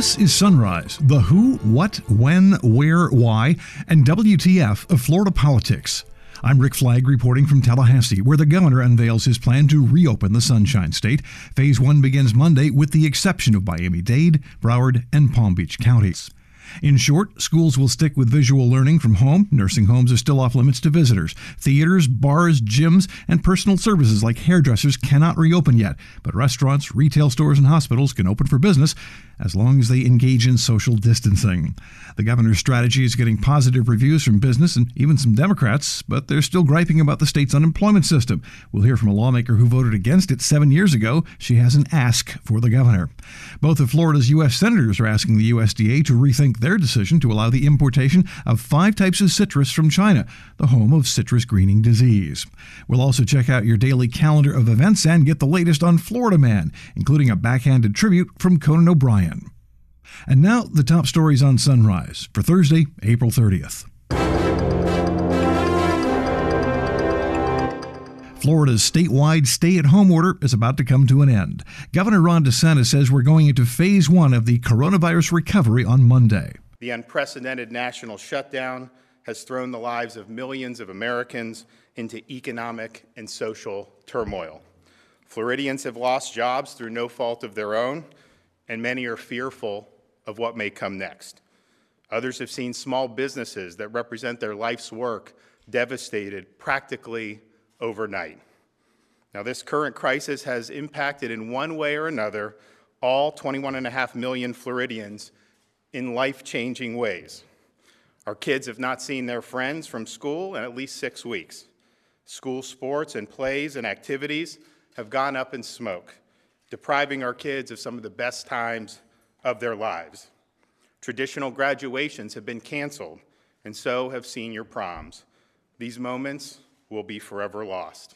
This is Sunrise, the who, what, when, where, why, and WTF of Florida politics. I'm Rick Flagg reporting from Tallahassee, where the governor unveils his plan to reopen the Sunshine State. Phase one begins Monday, with the exception of Miami Dade, Broward, and Palm Beach counties. In short, schools will stick with visual learning from home. Nursing homes are still off limits to visitors. Theaters, bars, gyms, and personal services like hairdressers cannot reopen yet, but restaurants, retail stores, and hospitals can open for business as long as they engage in social distancing. The governor's strategy is getting positive reviews from business and even some Democrats, but they're still griping about the state's unemployment system. We'll hear from a lawmaker who voted against it seven years ago. She has an ask for the governor. Both of Florida's U.S. senators are asking the USDA to rethink their decision to allow the importation of five types of citrus from China, the home of citrus greening disease. We'll also check out your daily calendar of events and get the latest on Florida Man, including a backhanded tribute from Conan O'Brien. And now, the top stories on Sunrise for Thursday, April 30th. Florida's statewide stay at home order is about to come to an end. Governor Ron DeSantis says we're going into phase one of the coronavirus recovery on Monday. The unprecedented national shutdown has thrown the lives of millions of Americans into economic and social turmoil. Floridians have lost jobs through no fault of their own, and many are fearful of what may come next. Others have seen small businesses that represent their life's work devastated practically overnight. Now, this current crisis has impacted in one way or another all 21.5 million Floridians in life changing ways. Our kids have not seen their friends from school in at least six weeks. School sports and plays and activities have gone up in smoke, depriving our kids of some of the best times of their lives. Traditional graduations have been canceled, and so have senior proms. These moments will be forever lost.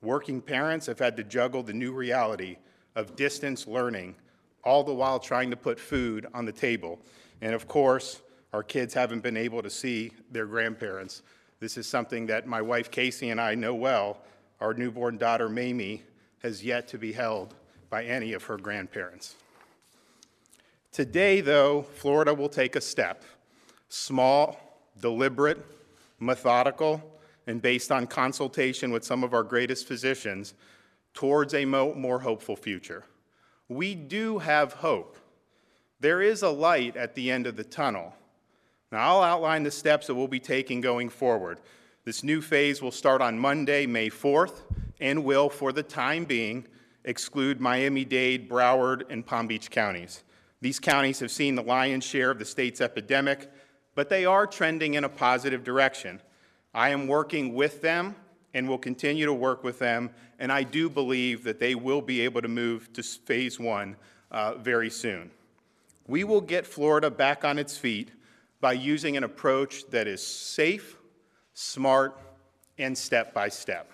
Working parents have had to juggle the new reality of distance learning, all the while trying to put food on the table. And of course, our kids haven't been able to see their grandparents. This is something that my wife Casey and I know well. Our newborn daughter Mamie has yet to be held by any of her grandparents. Today, though, Florida will take a step small, deliberate, methodical, and based on consultation with some of our greatest physicians towards a more hopeful future. We do have hope. There is a light at the end of the tunnel. Now, I'll outline the steps that we'll be taking going forward. This new phase will start on Monday, May 4th, and will, for the time being, exclude Miami Dade, Broward, and Palm Beach counties. These counties have seen the lion's share of the state's epidemic, but they are trending in a positive direction. I am working with them and will continue to work with them, and I do believe that they will be able to move to phase one uh, very soon. We will get Florida back on its feet by using an approach that is safe, smart, and step by step.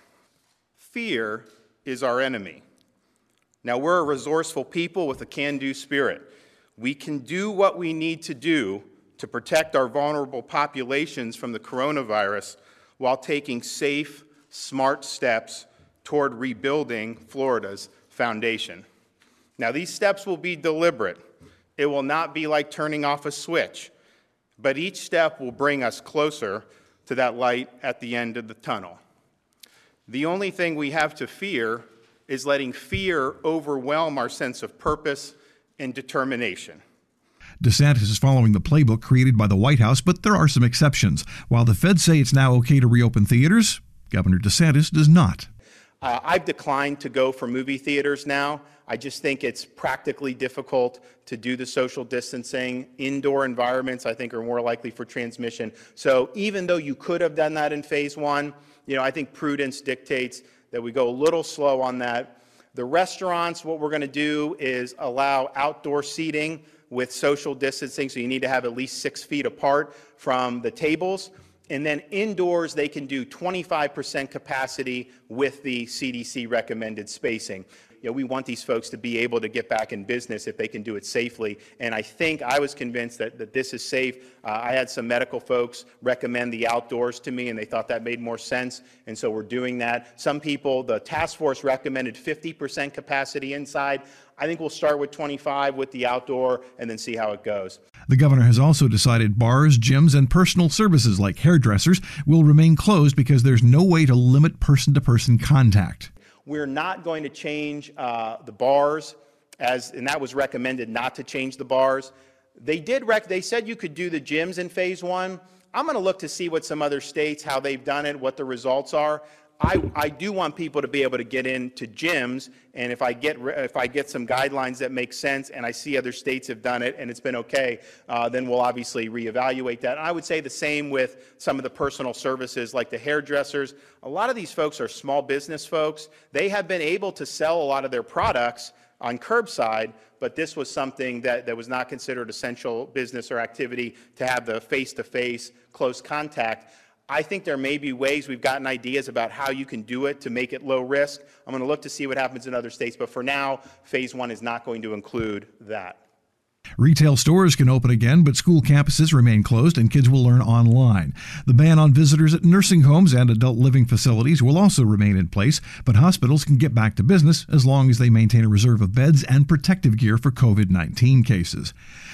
Fear is our enemy. Now, we're a resourceful people with a can do spirit. We can do what we need to do to protect our vulnerable populations from the coronavirus while taking safe, smart steps toward rebuilding Florida's foundation. Now, these steps will be deliberate. It will not be like turning off a switch, but each step will bring us closer to that light at the end of the tunnel. The only thing we have to fear is letting fear overwhelm our sense of purpose and determination. DeSantis is following the playbook created by the White House, but there are some exceptions. While the feds say it's now okay to reopen theaters, Governor DeSantis does not. Uh, I've declined to go for movie theaters now. I just think it's practically difficult to do the social distancing. Indoor environments, I think, are more likely for transmission. So even though you could have done that in phase one, you know, I think prudence dictates that we go a little slow on that. The restaurants, what we're going to do is allow outdoor seating with social distancing, so you need to have at least six feet apart from the tables. And then indoors, they can do 25% capacity with the CDC recommended spacing. You know, we want these folks to be able to get back in business if they can do it safely. And I think I was convinced that, that this is safe. Uh, I had some medical folks recommend the outdoors to me, and they thought that made more sense. And so we're doing that. Some people, the task force recommended 50% capacity inside. I think we'll start with 25 with the outdoor and then see how it goes. The governor has also decided bars, gyms, and personal services like hairdressers will remain closed because there's no way to limit person to person contact. We're not going to change uh, the bars, as, and that was recommended not to change the bars. They did rec- they said you could do the gyms in phase one. I'm going to look to see what some other states, how they've done it, what the results are. I, I do want people to be able to get into gyms, and if I get if I get some guidelines that make sense, and I see other states have done it and it's been okay, uh, then we'll obviously reevaluate that. And I would say the same with some of the personal services like the hairdressers. A lot of these folks are small business folks. They have been able to sell a lot of their products on curbside, but this was something that, that was not considered essential business or activity to have the face-to-face close contact. I think there may be ways we've gotten ideas about how you can do it to make it low risk. I'm going to look to see what happens in other states, but for now, phase one is not going to include that. Retail stores can open again, but school campuses remain closed and kids will learn online. The ban on visitors at nursing homes and adult living facilities will also remain in place, but hospitals can get back to business as long as they maintain a reserve of beds and protective gear for COVID 19 cases.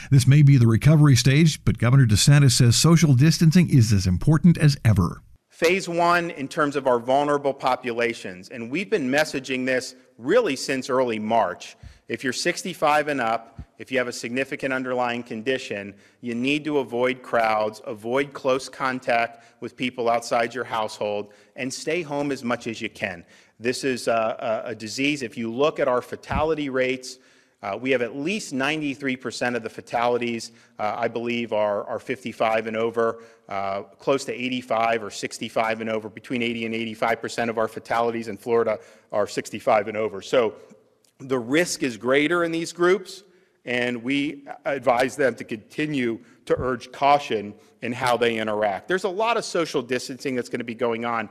This may be the recovery stage, but Governor DeSantis says social distancing is as important as ever. Phase one, in terms of our vulnerable populations, and we've been messaging this really since early March. If you're 65 and up, if you have a significant underlying condition, you need to avoid crowds, avoid close contact with people outside your household, and stay home as much as you can. This is a, a disease, if you look at our fatality rates, uh, we have at least 93% of the fatalities, uh, I believe, are, are 55 and over, uh, close to 85 or 65 and over. Between 80 and 85% of our fatalities in Florida are 65 and over. So the risk is greater in these groups, and we advise them to continue to urge caution in how they interact. There's a lot of social distancing that's going to be going on.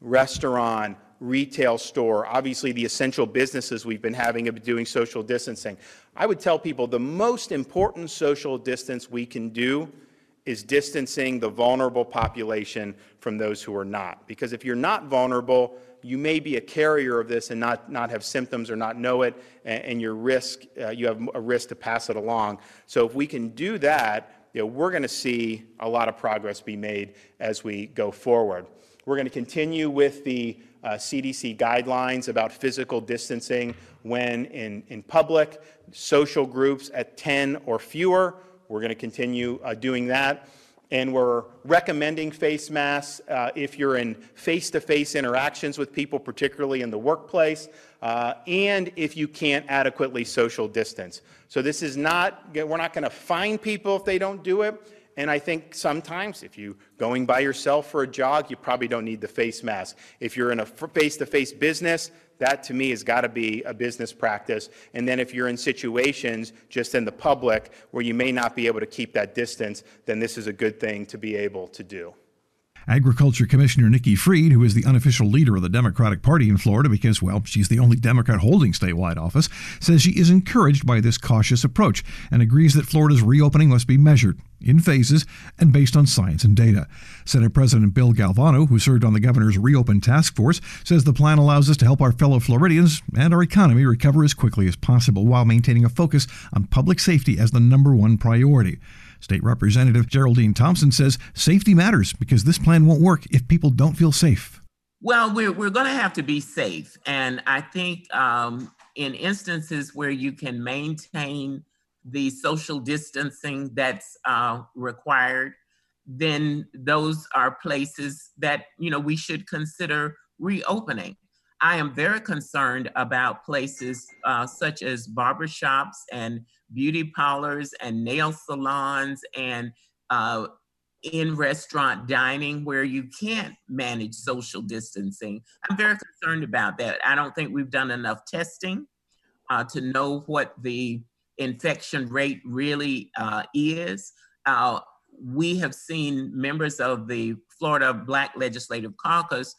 Restaurant, retail store, obviously the essential businesses we've been having have been doing social distancing. I would tell people the most important social distance we can do is distancing the vulnerable population from those who are not. Because if you're not vulnerable, you may be a carrier of this and not, not have symptoms or not know it, and, and your risk, uh, you have a risk to pass it along. So if we can do that, you know, we're going to see a lot of progress be made as we go forward. We're going to continue with the uh, CDC guidelines about physical distancing when in, in public, social groups at 10 or fewer. We're going to continue uh, doing that and we're recommending face masks uh, if you're in face-to-face interactions with people, particularly in the workplace, uh, and if you can't adequately social distance. So this is not, we're not going to fine people if they don't do it, and I think sometimes if you're going by yourself for a jog, you probably don't need the face mask. If you're in a face-to-face business, that to me has got to be a business practice. And then if you're in situations just in the public where you may not be able to keep that distance, then this is a good thing to be able to do. Agriculture Commissioner Nikki Fried, who is the unofficial leader of the Democratic Party in Florida because, well, she's the only Democrat holding statewide office, says she is encouraged by this cautious approach and agrees that Florida's reopening must be measured in phases and based on science and data. Senate President Bill Galvano, who served on the governor's reopen task force, says the plan allows us to help our fellow Floridians and our economy recover as quickly as possible while maintaining a focus on public safety as the number one priority. State Representative Geraldine Thompson says safety matters because this plan won't work if people don't feel safe. Well, we're, we're going to have to be safe. And I think um, in instances where you can maintain the social distancing that's uh, required, then those are places that you know we should consider reopening. I am very concerned about places uh, such as barbershops and beauty parlors and nail salons and uh, in restaurant dining where you can't manage social distancing. I'm very concerned about that. I don't think we've done enough testing uh, to know what the infection rate really uh, is. Uh, we have seen members of the Florida Black Legislative Caucus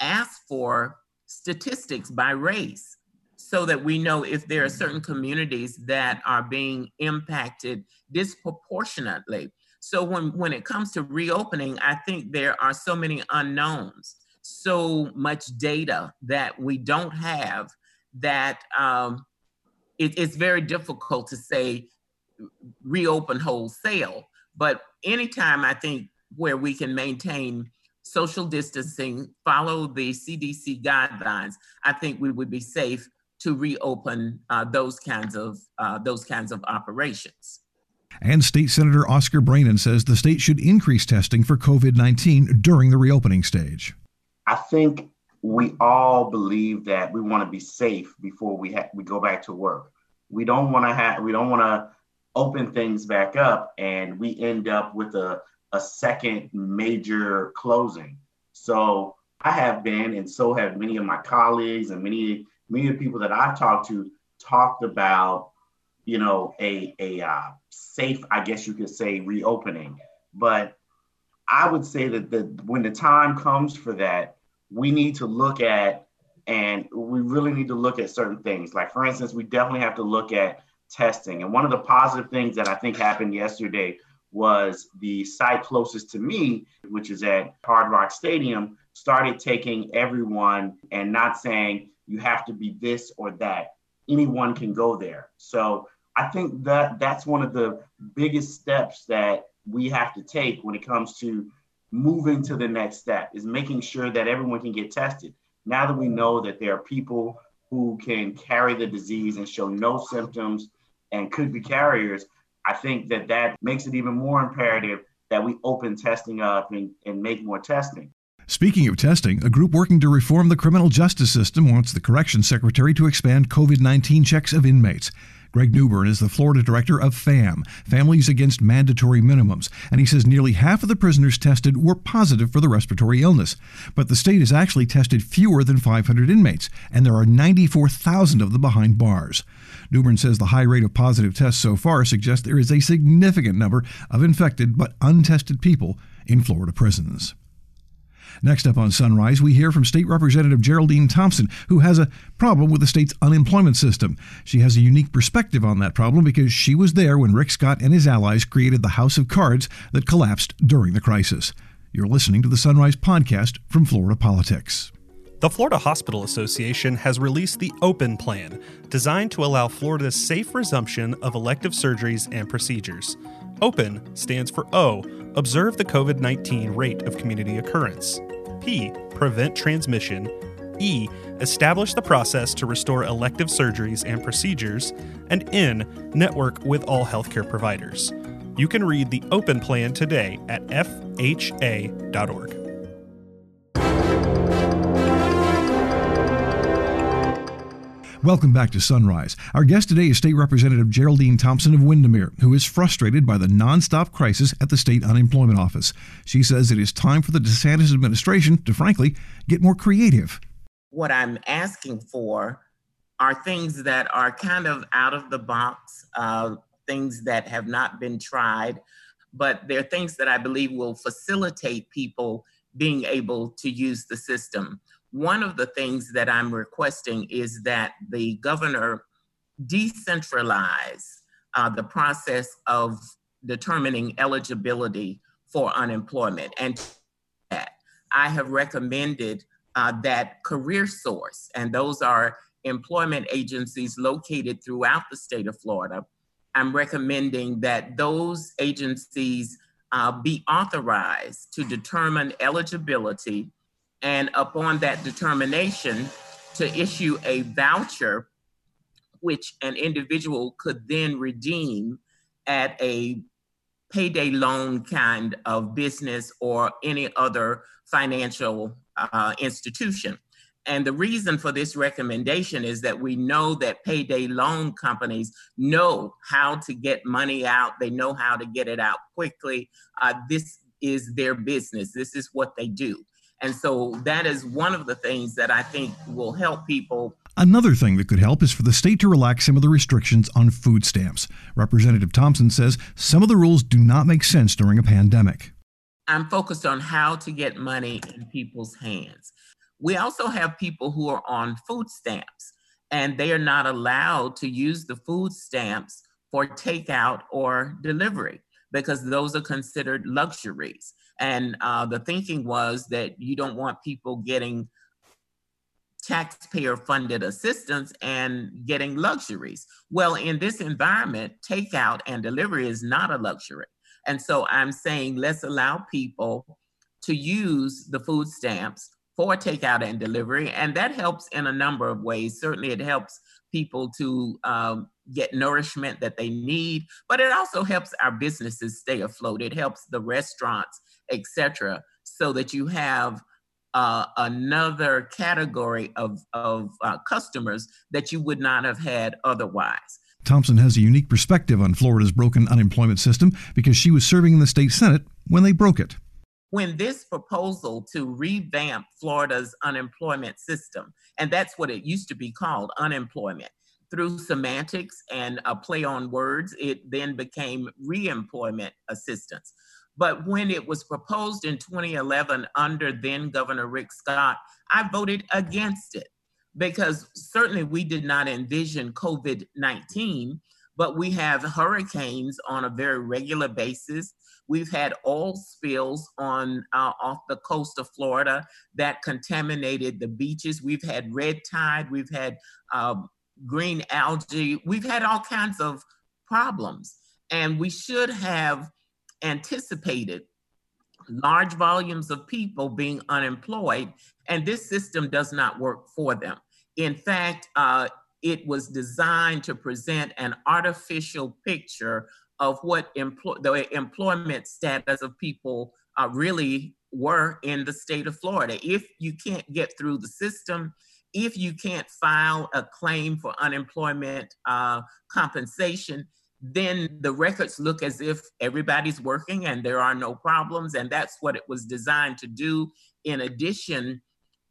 ask for statistics by race. so that we know if there are certain communities that are being impacted disproportionately. So when, when it comes to reopening, I think there are so many unknowns, so much data that we don't have that um, it, it's very difficult to say reopen wholesale. But anytime I think where we can maintain social distancing, follow the CDC guidelines, I think we would be safe to reopen uh, those kinds of uh, those kinds of operations. And State Senator Oscar Braynon says the state should increase testing for COVID 19 during the reopening stage. I think we all believe that we want to be safe before we ha- we go back to work. We don't want to have we don't want to open things back up and we end up with a, a second major closing. So I have been, and so have many of my colleagues and many many people that I've talked to talked about, you know, a a uh, safe, I guess you could say, reopening. But I would say that the when the time comes for that, we need to look at and we really need to look at certain things. Like for instance, we definitely have to look at testing. And one of the positive things that I think happened yesterday was the site closest to me, which is at Hard Rock Stadium, started taking everyone and not saying you have to be this or that. Anyone can go there. So I think that that's one of the biggest steps that we have to take when it comes to moving to the next step is making sure that everyone can get tested. Now that we know that there are people who can carry the disease and show no symptoms and could be carriers, I think that that makes it even more imperative that we open testing up and, and make more testing. Speaking of testing, a group working to reform the criminal justice system wants the Corrections Secretary to expand COVID 19 checks of inmates. Greg Newburn is the Florida director of FAM, Families Against Mandatory Minimums, and he says nearly half of the prisoners tested were positive for the respiratory illness. But the state has actually tested fewer than 500 inmates, and there are 94,000 of them behind bars. Newburn says the high rate of positive tests so far suggests there is a significant number of infected but untested people in Florida prisons. Next up on Sunrise, we hear from State Representative Geraldine Thompson, who has a problem with the state's unemployment system. She has a unique perspective on that problem because she was there when Rick Scott and his allies created the House of Cards that collapsed during the crisis. You're listening to the Sunrise podcast from Florida Politics. The Florida Hospital Association has released the Open Plan, designed to allow Florida's safe resumption of elective surgeries and procedures. OPEN stands for O, observe the COVID 19 rate of community occurrence. P, prevent transmission. E, establish the process to restore elective surgeries and procedures. And N, network with all healthcare providers. You can read the Open Plan today at fha.org. Welcome back to Sunrise. Our guest today is State Representative Geraldine Thompson of Windermere, who is frustrated by the nonstop crisis at the state unemployment office. She says it is time for the DeSantis administration to, frankly, get more creative. What I'm asking for are things that are kind of out of the box, uh, things that have not been tried, but they're things that I believe will facilitate people being able to use the system. One of the things that I'm requesting is that the governor decentralize uh, the process of determining eligibility for unemployment. And that I have recommended uh, that Career Source, and those are employment agencies located throughout the state of Florida. I'm recommending that those agencies uh, be authorized to determine eligibility and upon that determination to issue a voucher which an individual could then redeem at a payday loan kind of business or any other financial uh, institution. And the reason for this recommendation is that we know that payday loan companies know how to get money out, they know how to get it out quickly. Uh, this is their business, this is what they do. And so that is one of the things that I think will help people. Another thing that could help is for the state to relax some of the restrictions on food stamps. Representative Thompson says some of the rules do not make sense during a pandemic. I'm focused on how to get money in people's hands. We also have people who are on food stamps. and they are not allowed to use the food stamps for takeout or delivery because those are considered luxuries. And uh, the thinking was that you don't want people getting taxpayer funded assistance and getting luxuries. Well, in this environment, takeout and delivery is not a luxury. And so I'm saying let's allow people to use the food stamps for takeout and delivery. And that helps in a number of ways. Certainly, it helps people to um, get nourishment that they need, but it also helps our businesses stay afloat. It helps the restaurants, etc., so that you have uh, another category of, of uh, customers that you would not have had otherwise. Thompson has a unique perspective on Florida's broken unemployment system because she was serving in the state Senate when they broke it. When this proposal to revamp Florida's unemployment system, and that's what it used to be called unemployment, through semantics and a play on words, it then became reemployment assistance. But when it was proposed in 2011 under then Governor Rick Scott, I voted against it because certainly we did not envision COVID 19, but we have hurricanes on a very regular basis. We've had oil spills on uh, off the coast of Florida that contaminated the beaches. We've had red tide. We've had um, green algae. We've had all kinds of problems, and we should have anticipated large volumes of people being unemployed, and this system does not work for them. In fact, uh, it was designed to present an artificial picture of what empl- the employment status of people uh, really were in the state of Florida. If you can't get through the system, if you can't file a claim for unemployment uh, compensation, then the records look as if everybody's working and there are no problems. And that's what it was designed to do, in addition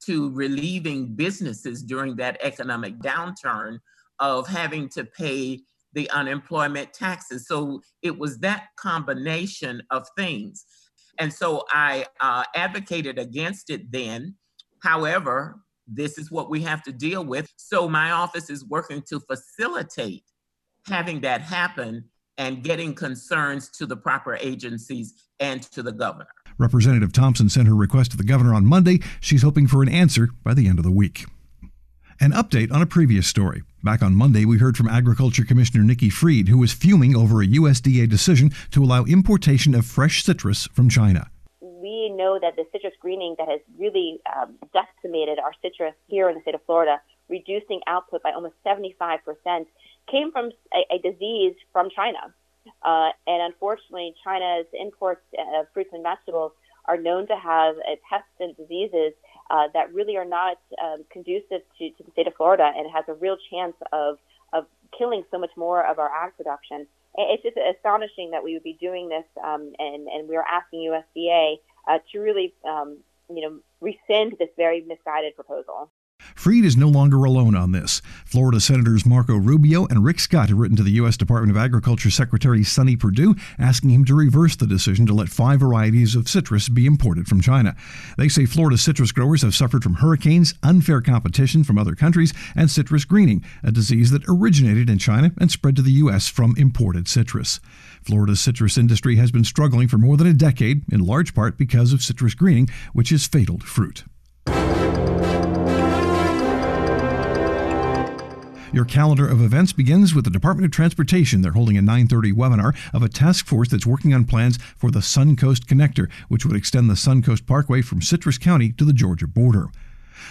to relieving businesses during that economic downturn of having to pay the unemployment taxes. So it was that combination of things. And so I uh, advocated against it then. However, this is what we have to deal with. So my office is working to facilitate having that happen and getting concerns to the proper agencies and to the governor. Representative Thompson sent her request to the governor on Monday. She's hoping for an answer by the end of the week. An update on a previous story. Back on Monday, we heard from Agriculture Commissioner Nikki Fried, who was fuming over a USDA decision to allow importation of fresh citrus from China. We know that the citrus greening that has really um, decimated our citrus here in the state of Florida, reducing output by almost 75 percent, came from a, a disease from China. Uh, and unfortunately, China's imports of fruits and vegetables are known to have uh, pests and diseases uh, that really are not um, conducive to, to, the state of Florida and has a real chance of, of killing so much more of our ag production. It's just astonishing that we would be doing this, um, and, and we are asking USDA uh, to really, um, you know, rescind this very misguided proposal. Fried is no longer alone on this. Florida Senators Marco Rubio and Rick Scott have written to the U.S. Department of Agriculture Secretary Sonny Perdue asking him to reverse the decision to let five varieties of citrus be imported from China. They say Florida citrus growers have suffered from hurricanes, unfair competition from other countries, and citrus greening, a disease that originated in China and spread to the U.S. from imported citrus. Florida's citrus industry has been struggling for more than a decade, in large part because of citrus greening, which is fatal to fruit. Your calendar of events begins with the Department of Transportation. They're holding a 9:30 webinar of a task force that's working on plans for the Suncoast Connector, which would extend the Suncoast Parkway from Citrus County to the Georgia border.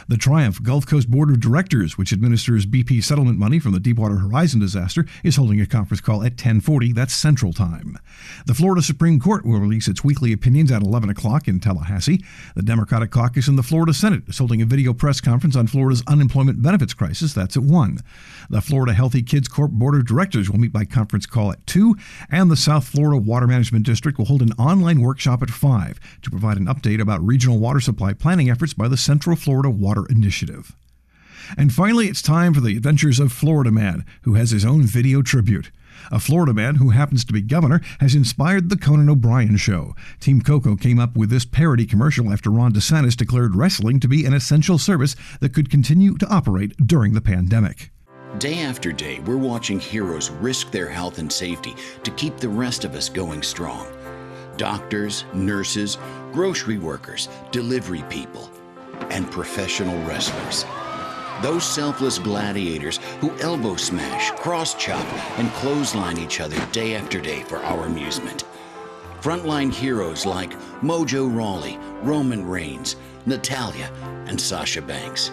The Triumph Gulf Coast Board of Directors, which administers BP settlement money from the Deepwater Horizon disaster, is holding a conference call at 1040. That's Central Time. The Florida Supreme Court will release its weekly opinions at 11 o'clock in Tallahassee. The Democratic caucus in the Florida Senate is holding a video press conference on Florida's unemployment benefits crisis. That's at 1. The Florida Healthy Kids Corp Board of Directors will meet by conference call at 2. And the South Florida Water Management District will hold an online workshop at 5 to provide an update about regional water supply planning efforts by the Central Florida Water Initiative. And finally, it's time for the adventures of Florida Man, who has his own video tribute. A Florida man who happens to be governor has inspired the Conan O'Brien show. Team Coco came up with this parody commercial after Ron DeSantis declared wrestling to be an essential service that could continue to operate during the pandemic. Day after day, we're watching heroes risk their health and safety to keep the rest of us going strong. Doctors, nurses, grocery workers, delivery people, and professional wrestlers. Those selfless gladiators who elbow smash, cross chop, and clothesline each other day after day for our amusement. Frontline heroes like Mojo Rawley, Roman Reigns, Natalya, and Sasha Banks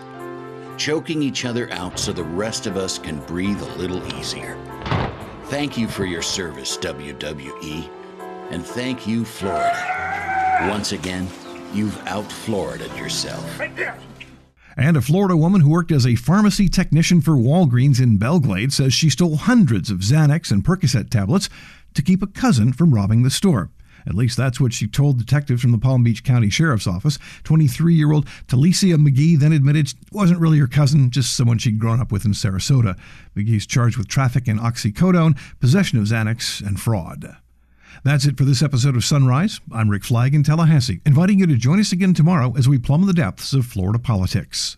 choking each other out so the rest of us can breathe a little easier. Thank you for your service, WWE, and thank you, Florida. Once again, you've out Florida yourself. And a Florida woman who worked as a pharmacy technician for Walgreens in Belle Glade says she stole hundreds of Xanax and Percocet tablets to keep a cousin from robbing the store. At least that's what she told detectives from the Palm Beach County Sheriff's Office. 23 year old Talicia McGee then admitted it wasn't really her cousin, just someone she'd grown up with in Sarasota. McGee's charged with traffic in oxycodone, possession of Xanax, and fraud. That's it for this episode of Sunrise. I'm Rick Flagg in Tallahassee, inviting you to join us again tomorrow as we plumb the depths of Florida politics.